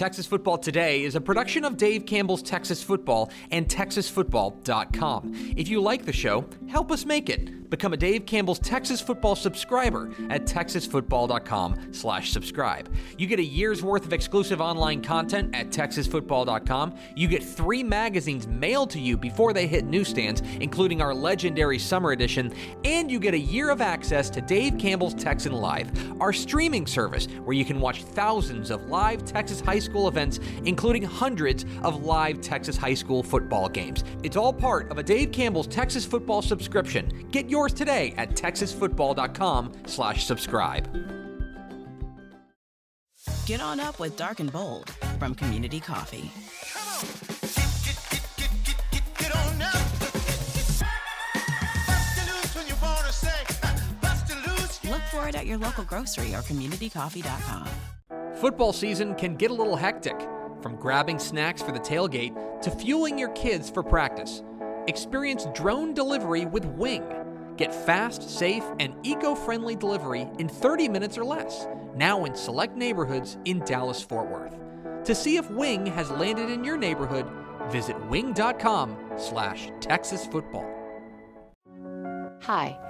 Texas Football Today is a production of Dave Campbell's Texas Football and TexasFootball.com. If you like the show, help us make it. Become a Dave Campbell's Texas Football subscriber at TexasFootball.com slash subscribe. You get a year's worth of exclusive online content at TexasFootball.com. You get three magazines mailed to you before they hit newsstands, including our legendary summer edition, and you get a year of access to Dave Campbell's Texan Live, our streaming service where you can watch thousands of live Texas high school events, including hundreds of live Texas high school football games. It's all part of a Dave Campbell's Texas Football subscription. Get yours today at texasfootball.com slash subscribe. Get on up with Dark and Bold from Community Coffee. Get on up. Bust the loose when you wanna say, bust the loose. Look for it at your local grocery or communitycoffee.com. Football season can get a little hectic, from grabbing snacks for the tailgate to fueling your kids for practice. Experience drone delivery with Wing. Get fast, safe, and eco friendly delivery in 30 minutes or less, now in select neighborhoods in Dallas Fort Worth. To see if Wing has landed in your neighborhood, visit wing.com slash Texas football. Hi,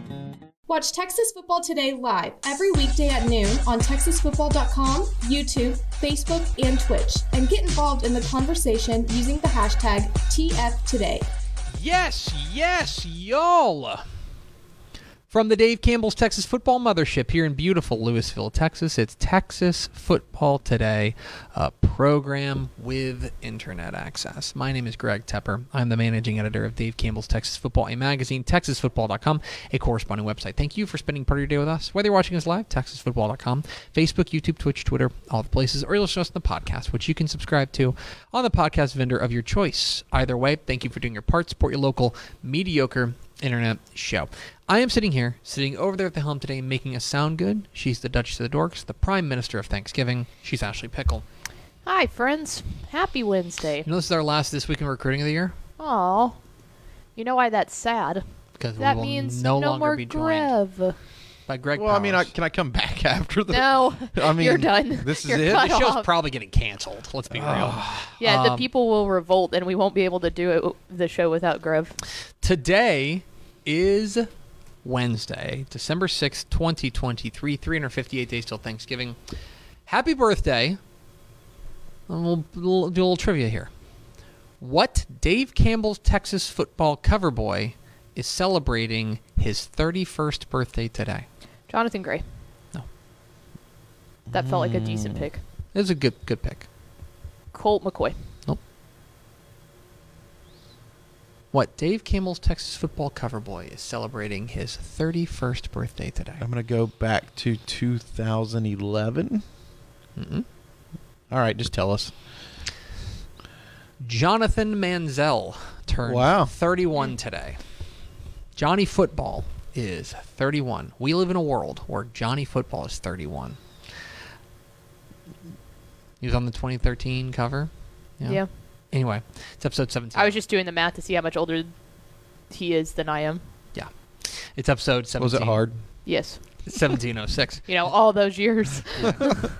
Watch Texas Football Today live every weekday at noon on TexasFootball.com, YouTube, Facebook, and Twitch, and get involved in the conversation using the hashtag TFToday. Yes, yes, y'all. From the Dave Campbell's Texas Football Mothership here in beautiful Lewisville, Texas, it's Texas Football Today, a program with internet access. My name is Greg Tepper. I'm the managing editor of Dave Campbell's Texas Football, a magazine, TexasFootball.com, a corresponding website. Thank you for spending part of your day with us, whether you're watching us live, TexasFootball.com, Facebook, YouTube, Twitch, Twitter, all the places, or you're listening to us on the podcast, which you can subscribe to on the podcast vendor of your choice. Either way, thank you for doing your part. Support your local mediocre internet show. I am sitting here, sitting over there at the helm today, making us sound good. She's the Duchess of the Dorks, the Prime Minister of Thanksgiving. She's Ashley Pickle. Hi, friends. Happy Wednesday. You know, this is our last This Week in Recruiting of the year Aw. You know why that's sad? because That we will means no, no longer more be joined Grev. by Greg Well, I mean, I, Powers. can I come back after the? No, I mean, you're done. This is You're it. cut the show's off. probably getting canceled. Let's be real. Yeah, the Um, people will revolt, and we won't be able to do it, the show without Grev. Today is Wednesday, December sixth, 2023, 358 days till Thanksgiving. Happy birthday. And we'll, we'll do a little trivia here. What Dave Campbell's Texas football cover boy is celebrating his 31st birthday today? Jonathan Gray. No. That felt like a decent mm. pick. It was a good good pick. Colt McCoy. What Dave Campbell's Texas football cover boy is celebrating his 31st birthday today? I'm gonna go back to 2011. Mm-mm. All right, just tell us. Jonathan Manziel turned Wow. 31 today. Johnny Football is 31. We live in a world where Johnny Football is 31. He was on the 2013 cover. Yeah. Anyway, it's episode 17. I was just doing the math to see how much older he is than I am. yeah. It's episode 17. Was it hard? Yes. 1706. You know, all those years.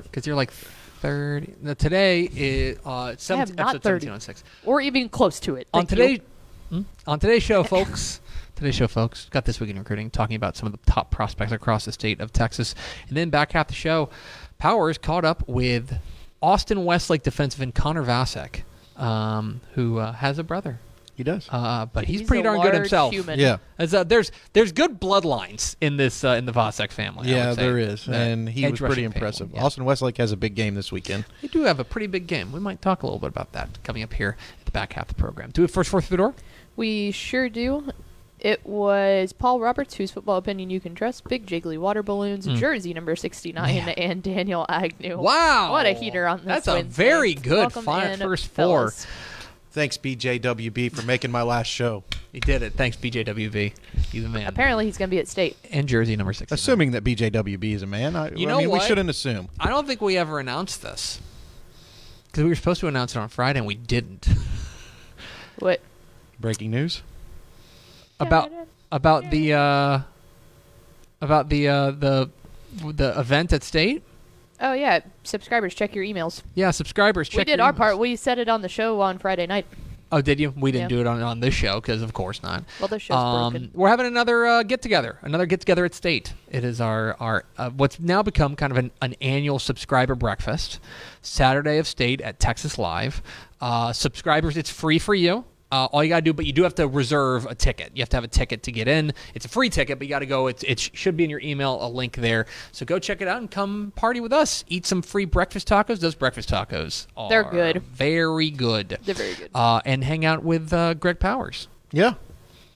Because you're like 30. No, today is uh, I am 17, not episode 30. 1706. or even close to it. on Thank you. today Hmm? on today's show folks today's show folks got this week in recruiting talking about some of the top prospects across the state of texas and then back half the show powers caught up with austin westlake defensive end connor vasek um, who uh, has a brother. He does. Uh, but he's, He's pretty a darn good large himself. human. yeah. As, uh, there's there's good bloodlines in this uh, in the Vasek family. I Yeah, would say. there is, That and he was edge-rushing pretty family, impressive. yeah. Austin Westlake has a big game this weekend. They do have a pretty big game. We might talk a little bit about that coming up here at the back half of the program. Do it first fourth through the door. We sure do. It was Paul Roberts, whose football opinion you can trust, Big Jiggly Water Balloons, hmm. jersey number 69, Man. and Daniel Agnew. Wow, What a heater on this That's a very good Welcome fi- in, first four. fellas. Thanks, BJWB, for making my last show. He did it. Thanks, BJWB. He's a man. Apparently, he's going to be at state. and jersey number six. Assuming that BJWB is a man, I, You I know mean, what? we shouldn't assume. I don't think we ever announced this because we were supposed to announce it on Friday and we didn't. What? Breaking news. About about the uh, about the uh, the the event at state. Oh, yeah. Subscribers, check your emails. Yeah, subscribers. Check we did our emails. part. We said it on the show on Friday night. Oh, did you? We didn't Yeah. do it on, on this show because, of course, not. Well, the show's Um, broken. we're having another uh, get together, another get together at State. It is our our uh, what's now become kind of an, an annual subscriber breakfast, Saturday of State at Texas Live. Uh, subscribers, it's free for you. Uh, all you gotta do, but you do have to reserve a ticket. You have to have a ticket to get in. It's a free ticket, but you gotta go. It's, it sh- should be in your email, a link there. So go check it out and come party with us. Eat some free breakfast tacos. Those breakfast tacos are They're good. very good. They're very good. Uh, and hang out with uh, Greg Powers Yeah.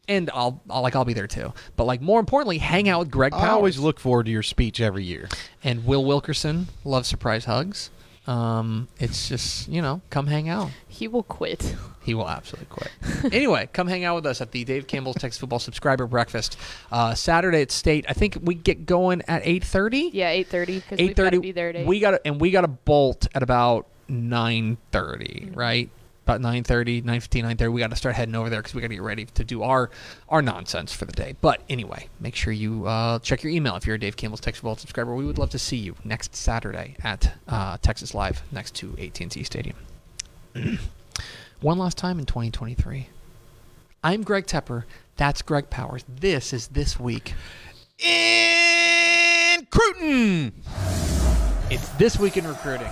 and I'll, I'll like I'll be there too. But like more importantly, hang out with Greg Powers I always look forward to your speech every year. and Will Wilkerson. Love surprise hugs. Um, it's just you know, come hang out. He will quit. He will absolutely quit. anyway, come hang out with us at the Dave Campbell's Texas Football Subscriber Breakfast uh, Saturday at State. I think we get going at eight thirty. Yeah, eight thirty. Eight thirty. We've got thirty. be there at 8. We got and we got to bolt at about nine thirty, right? About 9.30, 9.15, 9.30, we got to start heading over there because we got to get ready to do our our nonsense for the day. But anyway, make sure you uh, check your email if you're a Dave Campbell's Texas Football subscriber. We would love to see you next Saturday at uh, Texas Live next to AT&T Stadium. One last time in 2023. I'm Greg Tepper. That's Greg Powers. This is This Week. In Cruton. It's This Week in Recruiting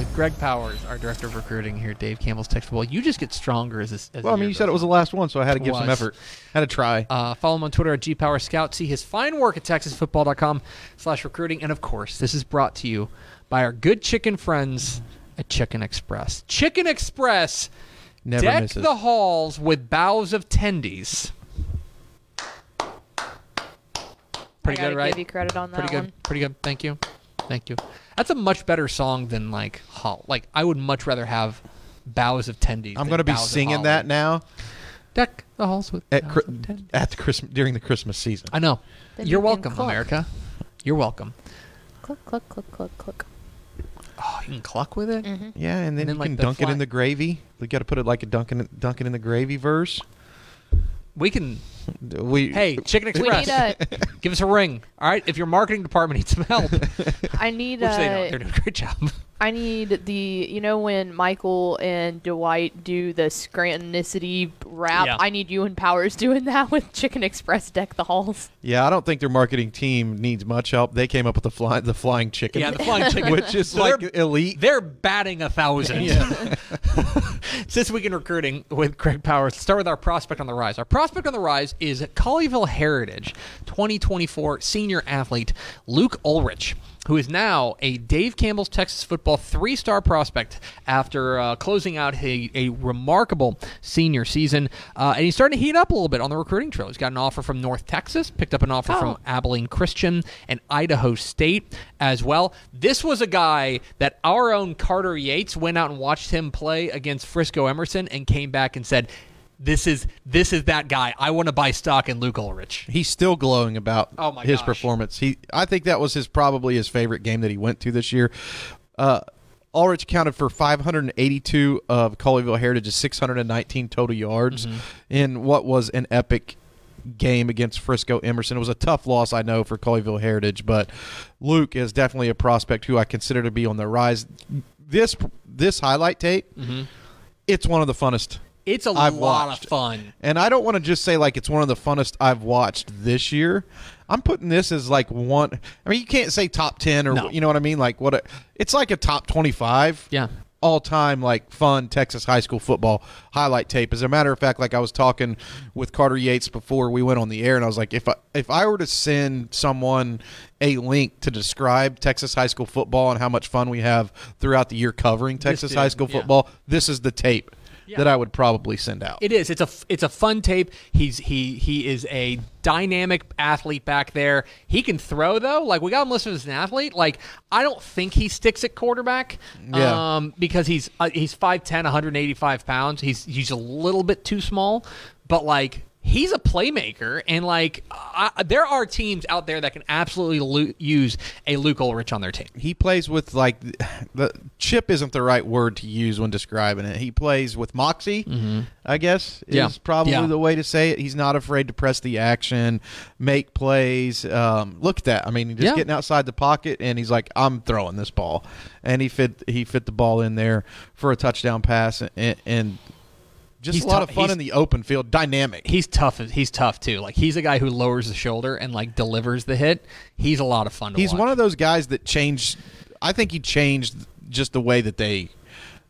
with Greg Powers, our Director of Recruiting here at Dave Campbell's Texas Football. You just get stronger as this. As Well, I mean, you said goes it was the last one, so I had to give some Was. effort. Had to try. Uh, follow him on Twitter at gpowerscout. See his fine work at texasfootball.com slash recruiting. And, of course, this is brought to you by our good chicken friends at Chicken Express. Chicken Express Never deck misses. the halls with boughs of tendies. Pretty I good, right? give you credit on that Pretty good. one. Pretty good. Thank you. Thank you. That's a much better song than like hall. Like I would much rather have boughs of tendies. I'm going to be Boughs singing that now Deck the halls with at boughs Chri- of tendies. at the Christmas during the Christmas season. I know. Then You're you welcome, cluck. America. You're welcome. Cluck, cluck, cluck, cluck, cluck. Oh, you can cluck with it. Mm-hmm. Yeah, and then, then, you like, can the dunk it in the gravy. We got to put it like a dunking dunking in the gravy verse. We can. We Hey, Chicken Express, need a, give us a ring. All right, if your marketing department needs some help, I need they don't, a, they're doing a great job. I need the you know when Michael and Dwight do the Scrantonicity rap. Yeah. I need you and Powers doing that with Chicken Express deck the halls. Yeah, I don't think their marketing team needs much help. They came up with the fly, the flying chicken. Yeah, the flying chicken. which is So like they're- elite. They're batting a thousand. It's this week in recruiting with Craig Powers. Let's start with our prospect on the rise. Our prospect on the rise is Colleyville Heritage 2024 senior athlete Luke Ulrich, who is now a Dave Campbell's Texas football three star prospect after uh, closing out a, a remarkable senior season. Uh, and he's starting to heat up a little bit on the recruiting trail. He's got an offer from North Texas, picked up an offer from Abilene Christian and Idaho State as well. This was a guy that our own Carter Yates went out and watched him play against Frisco Emerson and came back and said, "This is this is that guy. I want to buy stock in Luke Ulrich." He's still glowing about Oh my his gosh. performance. He, I think that was his probably his favorite game that he went to this year. Uh, Ulrich counted for 582 of Colleyville Heritage's 619 total yards Mm-hmm. in what was an epic game against Frisco Emerson. It was a tough loss, I know, for Colleyville Heritage, but Luke is definitely a prospect who I consider to be on the rise. This this highlight tape, it's one of the funnest It's a I've lot watched. of fun. and I don't want to just say like it's one of the funnest I've watched this year. I'm putting this as like one. I mean, you can't say top ten or No. you know what I mean. Like what? A, it's like a top twenty-five. Yeah. all time like fun Texas high school football highlight tape. As a matter of fact, like I was talking with Carter Yates before we went on the air, and I was like, if I, if I were to send someone a link to describe Texas high school football and how much fun we have throughout the year covering Texas dude, high school yeah. football, this is the tape that I would probably send out. It is. It's a it's a fun tape. He's he he is a dynamic athlete back there. He can throw though. Like we got him listed as an athlete. Like I don't think he sticks at quarterback. Yeah. Um, because he's uh, he's 5'10", 185 pounds. He's he's a little bit too small, but like. He's a playmaker, and like I, there are teams out there that can absolutely lo- use a Luke Ulrich on their team. he plays with like the chip isn't the right word to use when describing it. He plays with moxie, I guess is Yeah. probably Yeah. the way to say it. He's not afraid to press the action, make plays. Um, look at that! I mean, just Yeah. getting outside the pocket, and he's like, "I'm throwing this ball," and he fit he fit the ball in there for a touchdown pass, and, and just He's a lot of fun he's- in the open field, dynamic. He's tough. He's tough too. Like he's a guy who lowers the shoulder and like delivers the hit. He's a lot of fun. to He's watch. one of those guys that changed. I think he changed just the way that they,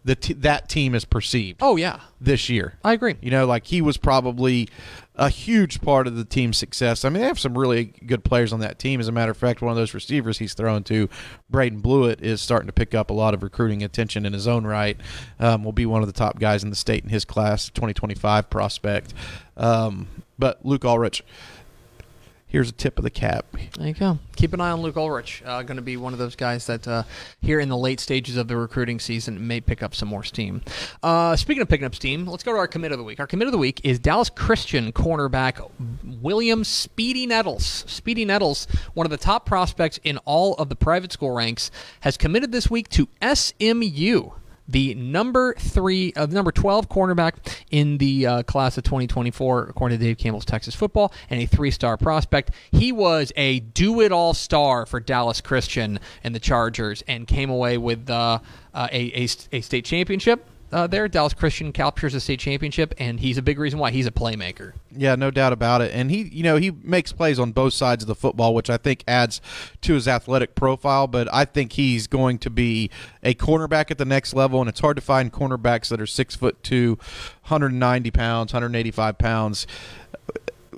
the t- that team is perceived. Oh yeah, this year. I agree. You know, like he was probably a huge part of the team's success. I mean, they have some really good players on that team. As a matter of fact, one of those receivers he's throwing to, Braden Blewett, is starting to pick up a lot of recruiting attention in his own right. Um, will be one of the top guys in the state in his class, 2025 prospect. Um, but Luke Ulrich, here's a tip of the cap. There you go. Keep an eye on Luke Ulrich. Uh, going to be one of those guys that uh, here in the late stages of the recruiting season may pick up some more steam. Uh, speaking of picking up steam, let's go to our commit of the week. Our commit of the week is Dallas Christian cornerback William Speedy Nettles. Speedy Nettles, one of the top prospects in all of the private school ranks, has committed this week to SMU the number three, uh, number twelve cornerback in the uh, class of 2024, according to Dave Campbell's Texas Football, and a three-star prospect. He was a do-it-all star for Dallas Christian and the Chargers, and came away with uh, uh, a, a a state championship. Uh, there, Dallas Christian captures a state championship, and he's a big reason why he's a playmaker. Yeah, no doubt about it. And he, you know, he makes plays on both sides of the football, which I think adds to his athletic profile. But I think he's going to be a cornerback at the next level, and it's hard to find cornerbacks that are six foot two, 190 pounds, 185 pounds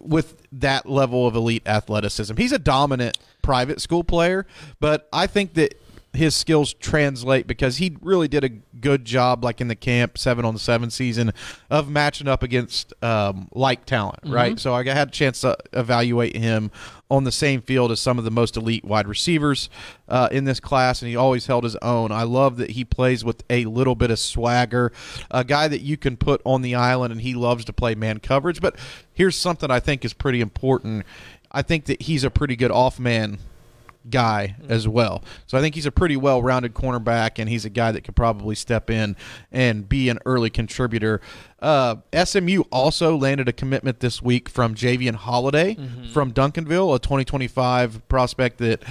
with that level of elite athleticism. He's a dominant private school player, but I think that his skills translate because he really did a good job, like in the camp seven on seven season, of matching up against um, like talent, right? So I had a chance to evaluate him on the same field as some of the most elite wide receivers uh, in this class, and he always held his own. I love that he plays with a little bit of swagger, a guy that you can put on the island, and he loves to play man coverage. But here's something I think is pretty important. I think that he's a pretty good off man guy as well. So I think he's a pretty well-rounded cornerback, and he's a guy that could probably step in and be an early contributor. Uh, SMU also landed a commitment this week from Javian Holiday from Duncanville, a 2025 prospect that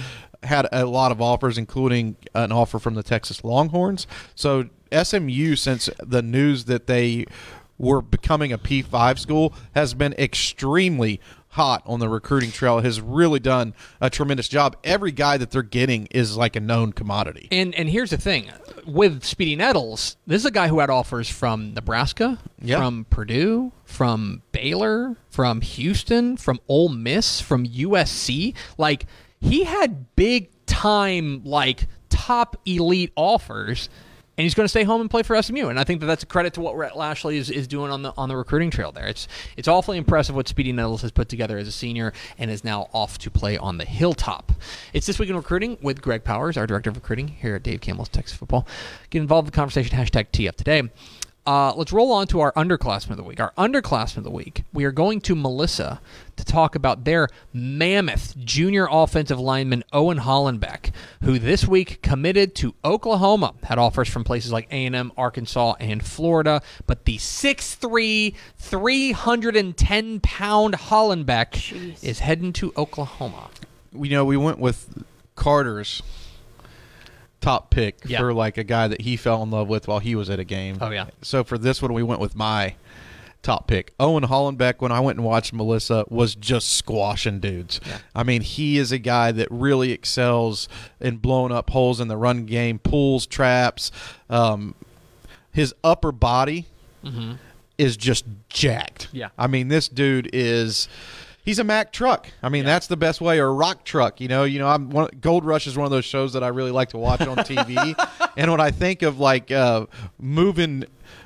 had a lot of offers, including an offer from the Texas Longhorns. So SMU, since the news that they were becoming a P5 school, has been extremely hot on the recruiting trail has really done a tremendous job every guy that they're getting is like a known commodity And and here's the thing with Speedy Nettles, this is a guy who had offers from Nebraska, Yeah. from Purdue, from Baylor, from Houston, from Ole Miss, from USC. Like he had big time like top elite offers. And he's going to stay home and play for SMU, and I think that that's a credit to what Rhett Lashlee is, is doing on the on the recruiting trail there. It's it's awfully impressive what Speedy Nettles has put together as a senior, and is now off to play on the hilltop. It's this week in recruiting with Greg Powers, our director of recruiting here at Dave Campbell's Texas Football. Get involved in the conversation. Hashtag TF today. Uh, let's roll on to our underclassmen of the week. Our underclassmen of the week, we are going to Melissa to talk about their mammoth junior offensive lineman Owen Hollenbeck, who this week committed to Oklahoma. Had offers from places like A&M, Arkansas, and Florida, but the 6'3", 310-pound Hollenbeck is heading to Oklahoma. you know we went with carter's top pick Yeah. for like a guy that he fell in love with while he was at a game Oh, yeah. so for this one we went with my top pick owen hollenbeck when i went and watched melissa was just squashing dudes i mean he is a guy that really excels in blowing up holes in the run game pulls traps um, his upper body mm-hmm. is just jacked. Yeah. I mean, this dude is. He's a Mack truck. I mean, that's the best way, or a rock truck. You know, you know. I'm one, Gold Rush is one of those shows that I really like to watch on TV. and when I think of like uh, moving,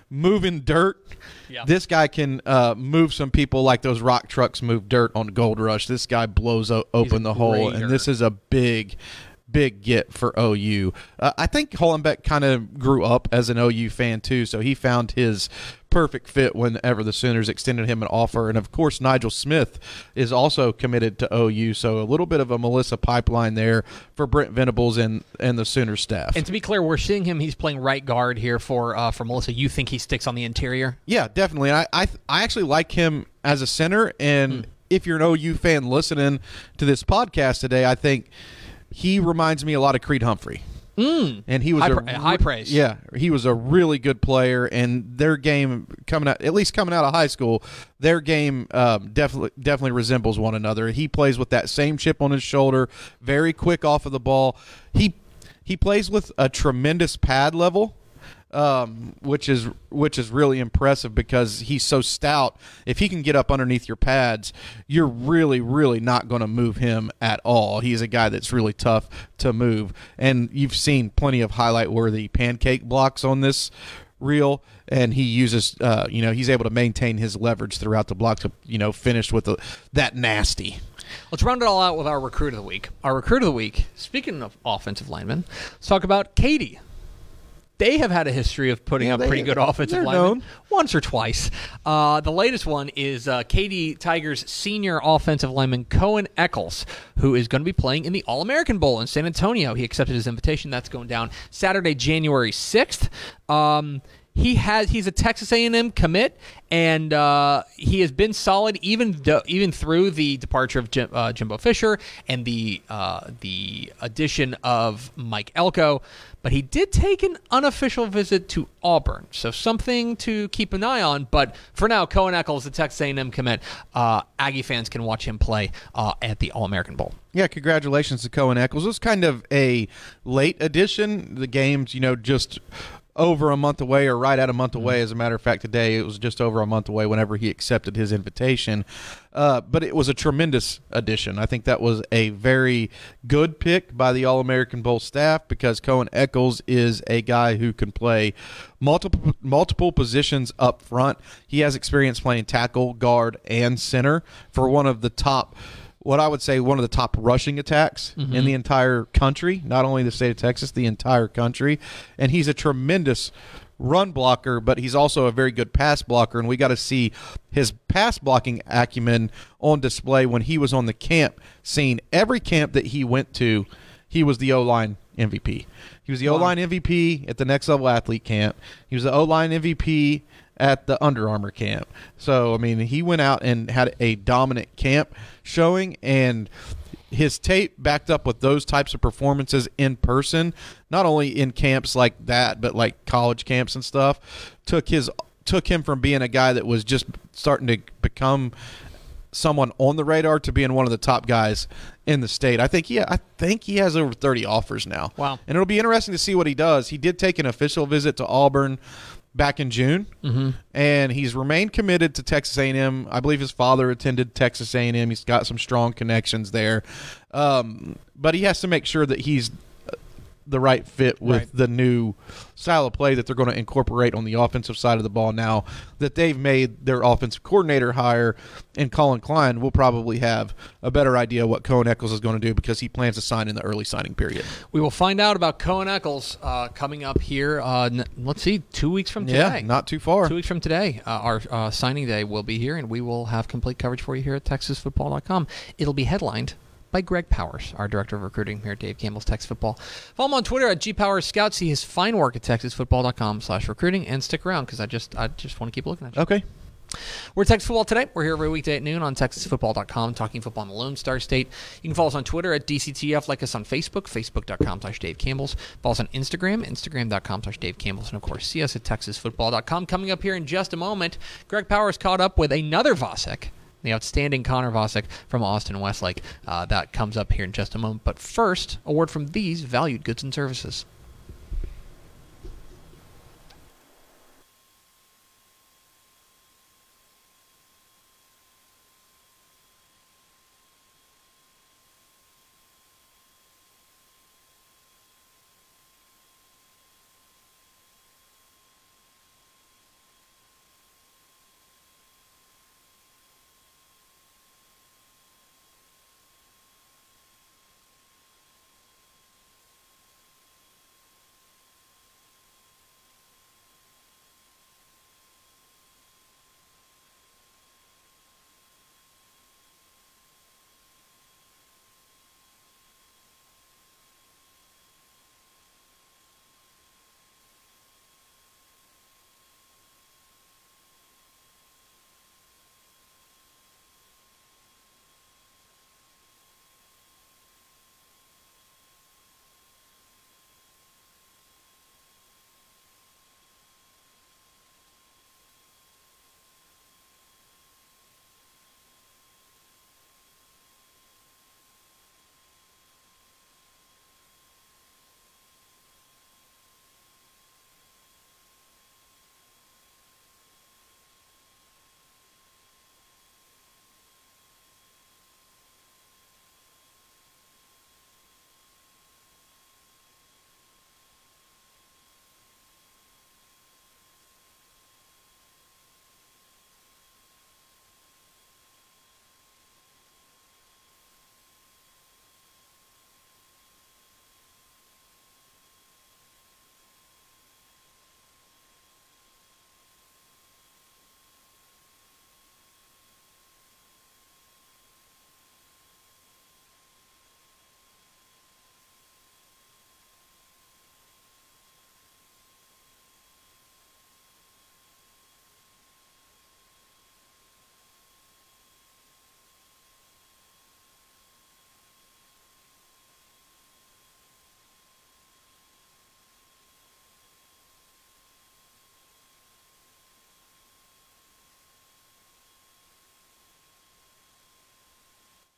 moving dirt, Yeah. this guy can uh, move some people like those rock trucks move dirt on Gold Rush. This guy blows o- open the hole, grader. and this is a big, big get for OU. Uh, I think Hollenbeck kind of grew up as an OU fan too, so he found his perfect fit whenever the Sooners extended him an offer. And of course, Nigel Smith is also committed to OU, so a little bit of a Melissa pipeline there for Brent Venables and and the Sooners staff. And to be clear, we're seeing him. He's playing right guard here for uh, for Melissa. You think he sticks on the interior? Yeah, definitely. I I, I actually like him as a center, and Hmm. if you're an OU fan listening to this podcast today, I think he reminds me a lot of Creed Humphrey. Mm. And he was High a pra- high praise. Yeah, he was a really good player, and their game coming out, at least coming out of high school, their game um, definitely definitely resembles one another. He plays with that same chip on his shoulder, very quick off of the ball. He he plays with a tremendous pad level um, which is which is really impressive because he's so stout. If he can get up underneath your pads, you're really really not going to move him at all. He's a guy that's really tough to move, and you've seen plenty of highlight worthy pancake blocks on this reel. And he uses, uh, you know, he's able to maintain his leverage throughout the block to, you know, finish with the, that nasty. Let's round it all out with our recruit of the week. Our recruit of the week, speaking of offensive linemen, let's talk about Katy. They have had a history of putting up they- pretty good offensive linemen known. once or twice. Uh, the latest one is uh, Katy Tigers senior offensive lineman Cohen Eccles, who is going to be playing in the All American Bowl in San Antonio. He accepted his invitation. That's going down Saturday, January sixth. Um, he has he's a Texas A&M commit, and uh, he has been solid even though, even through the departure of Jim, uh, Jimbo Fisher and the uh, the addition of Mike Elko. But he did take an unofficial visit to Auburn, so something to keep an eye on. But for now, Cohen Eccles, the Texas A&M commit, uh, Aggie fans can watch him play uh, at the All American Bowl. Yeah, congratulations to Cohen Eccles. It was kind of a late addition. The game's, you know, just over a month away or right at a month away. As a matter of fact, today it was just over a month away whenever he accepted his invitation. Uh, but it was a tremendous addition. I think that was a very good pick by the All American Bowl staff because Cohen Eccles is a guy who can play multiple multiple positions up front. He has experience playing tackle, guard, and center for one of the top what I would say one of the top rushing attacks in mm-hmm. the entire country, not only the state of Texas, the entire country. And he's a tremendous run blocker, but he's also a very good pass blocker. And we got to see his pass blocking acumen on display when he was on the camp scene. Every camp that he went to, he was the O line MVP. He was the O line MVP at the next level athlete camp. He was the O line MVP at the Under Armour camp. So I mean, he went out and had a dominant camp showing, and his tape backed up with those types of performances in person, not only in camps like that, but like college camps and stuff. Took his took him from being a guy that was just starting to become someone on the radar to being one of the top guys in the state. I think yeah, I think he has over 30 offers now. Wow. And it'll be interesting to see what he does. He did take an official visit to Auburn back in June, mm-hmm. and he's remained committed to Texas A&M. I believe his father attended Texas A&M. He's got some strong connections there, um, but he has to make sure that he's the right fit with Right. the new style of play that they're going to incorporate on the offensive side of the ball now that they've made their offensive coordinator hire and Collin Klein will probably have a better idea what Cohen Eccles is going to do because he plans to sign in the early signing period. We will find out about Cohen Eccles uh, coming up here. Uh, n- let's see, two weeks from today. Yeah, not too far. Two weeks from today, uh, our uh, signing day will be here, and we will have complete coverage for you here at TexasFootball.com. It'll be headlined by Greg Powers, our director of recruiting here at Dave Campbell's Texas Football. Follow him on Twitter at GPowersScout. See his fine work at TexasFootball.com slash recruiting, and stick around because I just I just want to keep looking at you. Okay. We're Texas Football Today. We're here every weekday at noon on TexasFootball.com, talking football in the Lone Star State. You can follow us on Twitter at DCTF, like us on Facebook, Facebook.com slash Dave Campbell's. Follow us on Instagram, Instagram.com slash Dave Campbell's. And of course, see us at TexasFootball.com. Coming up here in just a moment, Greg Powers caught up with another Vasek, the outstanding Connor Vasek from Austin Westlake. Uh, that comes up here in just a moment. But first, a word from these valued goods and services.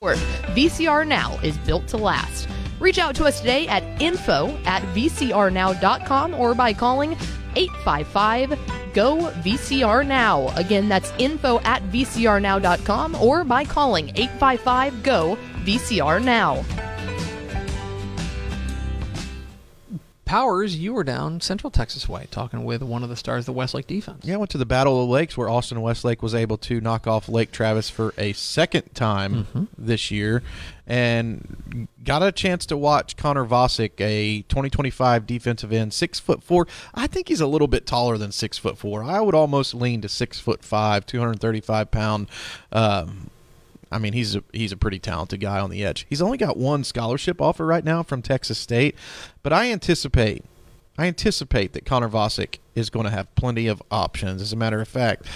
VCR Now is built to last. Reach out to us today at info at VCRNow.com or by calling 855 GO VCR Now. Again, that's info at VCRNow.com or by calling 855 GO VCR Now. Powers, you were down Central Texas way talking with one of the stars of the Westlake defense. Yeah, I went to the Battle of the Lakes where Austin Westlake was able to knock off Lake Travis for a second time Mm-hmm. this year and got a chance to watch Connor Vasek, a 2025 defensive end, six foot four. I think he's a little bit taller than six foot four. I would almost lean to six foot five, 235 pound. Um, I mean, he's a, he's a pretty talented guy on the edge. He's only got one scholarship offer right now from Texas State, but I anticipate I anticipate that Connor Vasek is going to have plenty of options. As a matter of fact,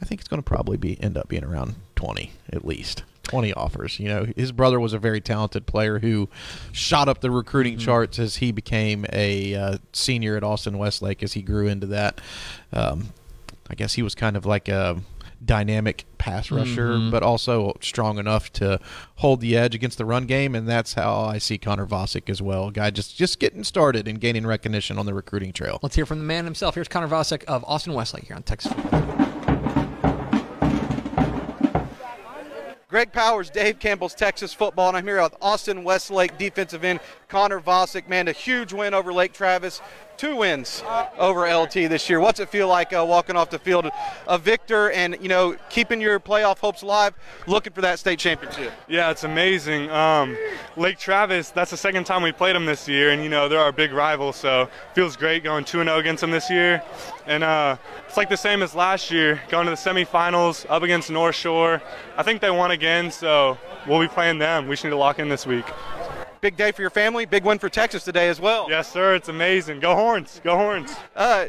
I think it's going to probably be end up being around 20 at least. 20 offers. You know, his brother was a very talented player who shot up the recruiting charts as he became a uh, senior at Austin Westlake as he grew into that. Um, I guess he was kind of like a dynamic pass rusher, mm-hmm. but also strong enough to hold the edge against the run game, and that's how I see Connor Vasek as well. Guy just just getting started and gaining recognition on the recruiting trail. Let's hear from the man himself. Here's Connor Vasek of Austin Westlake here on Texas Football. Greg Powers, Dave Campbell's Texas football, and I'm here with Austin Westlake defensive end Connor Vasek. Man, a huge win over Lake Travis, two wins over LT this year. What's it feel like uh, walking off the field a victor and you know keeping your playoff hopes alive, looking for that state championship? Yeah, it's amazing. Um, Lake Travis, that's the second time we played them this year, and you know they're our big rival, so feels great going 2 and 0 against them this year. And uh, it's like the same as last year, going to the semifinals up against North Shore. I think they won again, so we'll be playing them. We should need to lock in this week. Big day for your family, big win for Texas today as well. Yes, sir. It's amazing. Go Horns. Go Horns. Uh,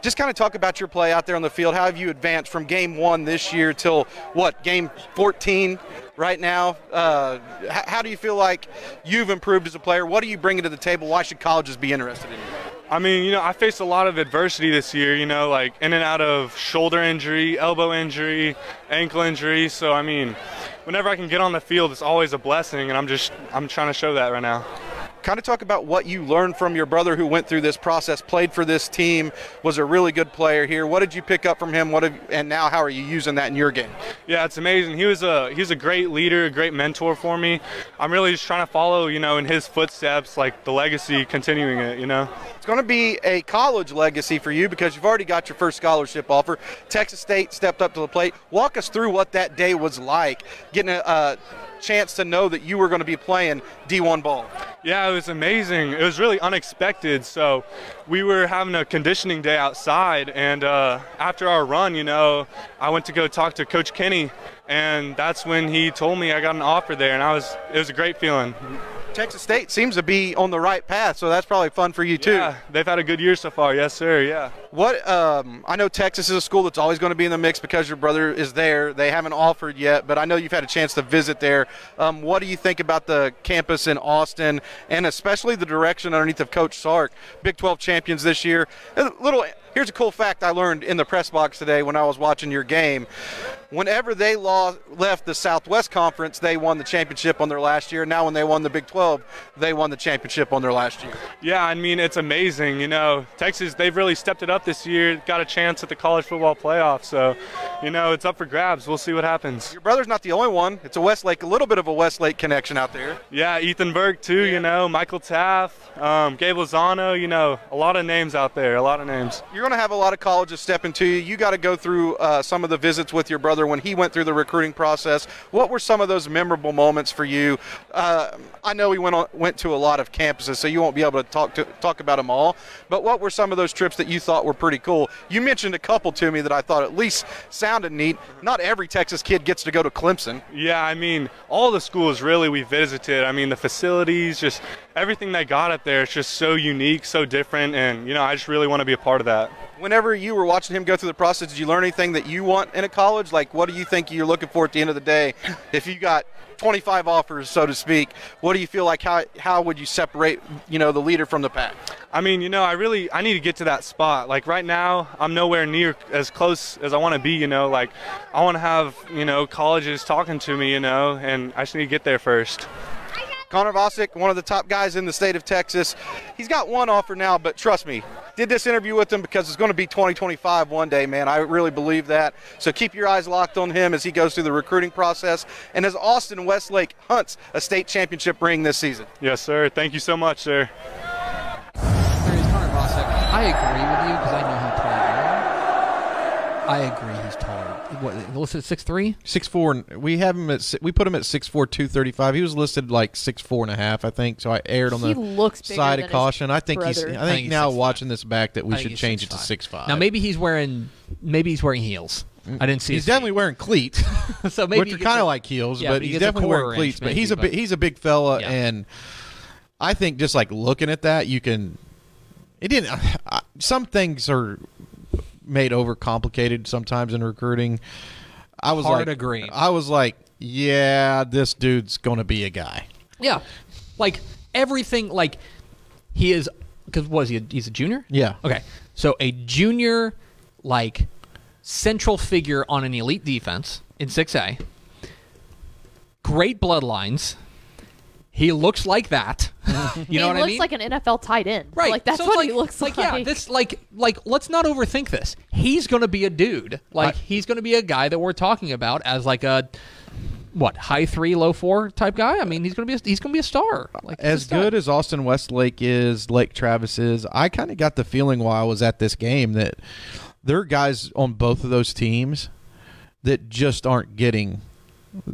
just kind of talk about your play out there on the field. How have you advanced from game one this year till what game 14 right now? Uh, how do you feel like you've improved as a player? What are you bringing to the table? Why should colleges be interested in you? I mean, you know, I faced a lot of adversity this year, you know, like in and out of shoulder injury, elbow injury, ankle injury. So, I mean, whenever I can get on the field, it's always a blessing, and I'm just, I'm trying to show that right now. Kind of talk about what you learned from your brother who went through this process, played for this team, was a really good player here. What did you pick up from him? What have, and now how are you using that in your game? Yeah, it's amazing. He was a he's a great leader, a great mentor for me. I'm really just trying to follow, you know, in his footsteps, like the legacy, continuing it, you know. It's going to be a college legacy for you because you've already got your first scholarship offer. Texas State stepped up to the plate. Walk us through what that day was like, getting a, a chance to know that you were going to be playing D1 ball. Yeah, it was amazing. It was really unexpected. So, we were having a conditioning day outside, and uh, after our run, you know, I went to go talk to Coach Kenny, and that's when he told me I got an offer there, and I was it was a great feeling. Texas State seems to be on the right path, so that's probably fun for you too. Yeah, they've had a good year so far. Yes, sir. Yeah. What um, I know Texas is a school that's always going to be in the mix because your brother is there. They haven't offered yet, but I know you've had a chance to visit there. Um, what do you think about the campus in Austin and especially the direction underneath of Coach Sark? Big 12 champions this year. A little. Here's a cool fact I learned in the press box today when I was watching your game. Whenever they lost, left the Southwest Conference, they won the championship on their last year. Now, when they won the Big 12, they won the championship on their last year. Yeah, I mean it's amazing. You know, Texas they've really stepped it up this year. Got a chance at the college football playoff. So, you know, it's up for grabs. We'll see what happens. Your brother's not the only one. It's a Westlake, a little bit of a Westlake connection out there. Yeah, Ethan Burke too. You know, Michael Taaffe, um, Gabe Lozano. You know, a lot of names out there. A lot of names. You're going to have a lot of colleges stepping to you. You got to go through uh, some of the visits with your brother when he went through the recruiting process. What were some of those memorable moments for you? Uh, I know he went on, went to a lot of campuses, so you won't be able to talk to talk about them all. But what were some of those trips that you thought were pretty cool? You mentioned a couple to me that I thought at least sounded neat. Not every Texas kid gets to go to Clemson. Yeah, I mean, all the schools really we visited. I mean, the facilities, just everything they got up there. It's just so unique, so different, and you know, I just really want to be a part of that. Whenever you were watching him go through the process, did you learn anything that you want in a college? Like, what do you think you're looking for at the end of the day? If you got 25 offers, so to speak, what do you feel like? How how would you separate, you know, the leader from the pack? I mean, you know, I really I need to get to that spot. Like right now, I'm nowhere near as close as I want to be. You know, like I want to have you know colleges talking to me. You know, and I just need to get there first. Connor Vasek, one of the top guys in the state of Texas. He's got one offer now, but trust me, did this interview with him because it's going to be 2025 one day, man. I really believe that. So keep your eyes locked on him as he goes through the recruiting process and as Austin Westlake hunts a state championship ring this season. Yes, sir. Thank you so much, sir. Connor Vasek, I agree with you because I know how tall you are. I agree he's taller. What, listed six three? Six four. We have him at si- we put him at six four two thirty five. He was listed like six four and a half, I think. So I aired on He the looks side of caution. I think he's. I think, I think he's now 6'5". watching this back that we should he's change it to six five. Now maybe he's wearing maybe he's wearing heels. Mm. I didn't see. he's his definitely wearing cleats, so maybe which are kind of like heels, yeah, but he he's definitely wearing quarter cleats. inch, but he's a but- big, he's a big fella, Yeah. and I think just like looking at that, you can. It didn't. I, some things are made over complicated sometimes in recruiting. I was Hard like, agreeing. I was like, yeah, this dude's going to be a guy. Yeah, like everything. Like he is because was he? A, he's a junior. Yeah. Okay, so a junior, like central figure on an elite defense in six A. Great bloodlines. He looks like that. you know he what looks I mean? He looks like an NFL tight end. Right. Like that's So it's what he like- looks like. Yeah, this like like let's not overthink this. He's going to be a dude. Like I- he's going to be a guy that we're talking about as like a what high three, low four type guy. I mean, he's going to be a, he's going to be a star. Like he's a as stud. good as Austin Westlake is, Lake Travis is, I kind of got the feeling while I was at this game that there are guys on both of those teams that just aren't getting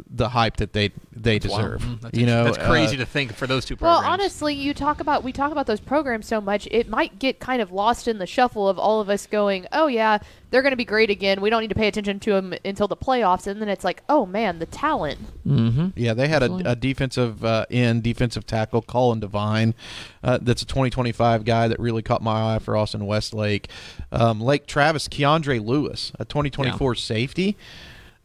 the hype that they they Wow. deserve. Mm, that's you know, that's crazy uh, to think for those two Well, honestly, you talk about we talk about those programs so much, it might get kind of lost in the shuffle of all of us going, "Oh yeah, they're going to be great again. We don't need to pay attention to them until the playoffs." And then it's like, "Oh man, the talent." mm-hmm. Yeah, they had a, a defensive uh, end, defensive tackle, Colin Devine. Uh, that's a 2025 guy that really caught my eye for Austin Westlake. Um, Lake Travis, Keandre Lewis, a 2024 safety.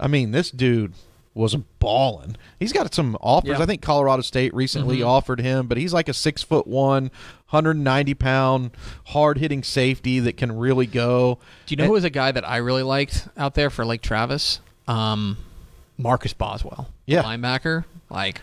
I mean, this dude was balling. He's got some offers. Yeah. I think Colorado State recently Mhm. offered him, but he's like a six foot one, 190 pound, hard hitting safety that can really go. Do you know who was a guy that I really liked out there for Lake Travis? Um, Marcus Boswell, Yeah. linebacker. Like,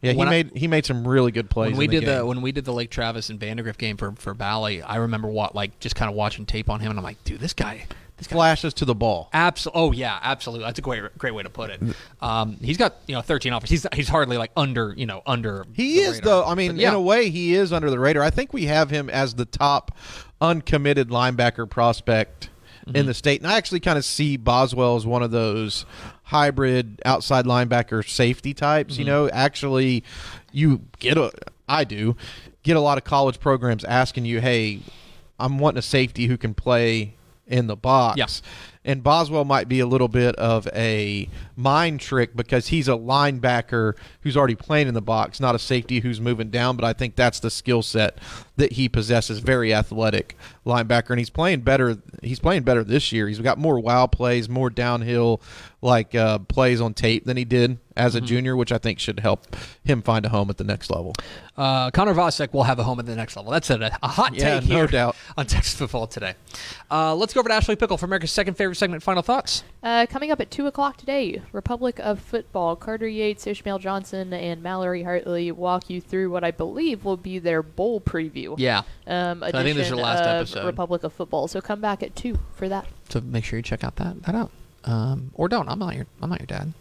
Yeah, he when I- made he made some really good plays. when we the did game. the when we did the Lake Travis and Vandegrift game for for Bally, I remember what like just kind of watching tape on him, and I'm like, dude, this guy, flashes to the ball. absolutely. Oh yeah, absolutely. That's a great great way to put it. Um, he's got you know 13 offers. He's he's hardly like under you know under. He is radar. though. I mean, But, yeah. in a way, he is under the radar. I think we have him as the top uncommitted linebacker prospect Mm-hmm. in the state, and I actually kind of see Boswell as one of those hybrid outside linebacker safety types. You Mm-hmm. know, actually, you get a. I do get a lot of college programs asking you, "Hey, I'm wanting a safety who can play in the box." Yes. And Boswell might be a little bit of a mind trick because he's a linebacker who's already playing in the box, not a safety who's moving down. But I think that's the skill set that he possesses. Very athletic linebacker, and he's playing better. He's playing better this year. He's got more wow plays, more downhill like uh, plays on tape than he did as Mm-hmm. a junior, which I think should help him find a home at the next level. Uh, Connor Vasek will have a home at the next level. That's a, a hot Yeah, take no here doubt. on Texas football today. Uh, let's go over to Ashley Pickle for America's second favorite segment. Final thoughts. Uh, coming up at 2 o'clock today, Republic of Football. Carter Yates, Ishmael Johnson, and Mallory Hartley walk you through what I believe will be their bowl preview. Yeah. Um, So I think this is edition your last of episode. Republic of Football. So come back at 2 for that. So make sure you check out that that out, um, or don't. I'm not your I'm not your dad.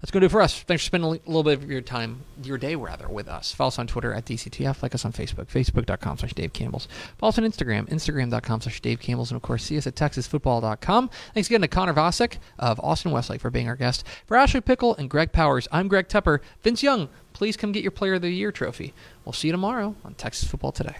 That's going to do it for us. Thanks for spending a little bit of your time, your day rather, with us. Follow us on Twitter at DCTF. Like us on Facebook, facebook.com slash Dave Campbell's. Follow us on Instagram, instagram.com slash Dave Campbell's. And of course, see us at texasfootball.com. Thanks again to Connor Vasek of Austin Westlake for being our guest. For Ashley Pickle and Greg Powers, I'm Greg Tepper. Vince Young, please come get your Player of the Year trophy. We'll see you tomorrow on Texas Football Today.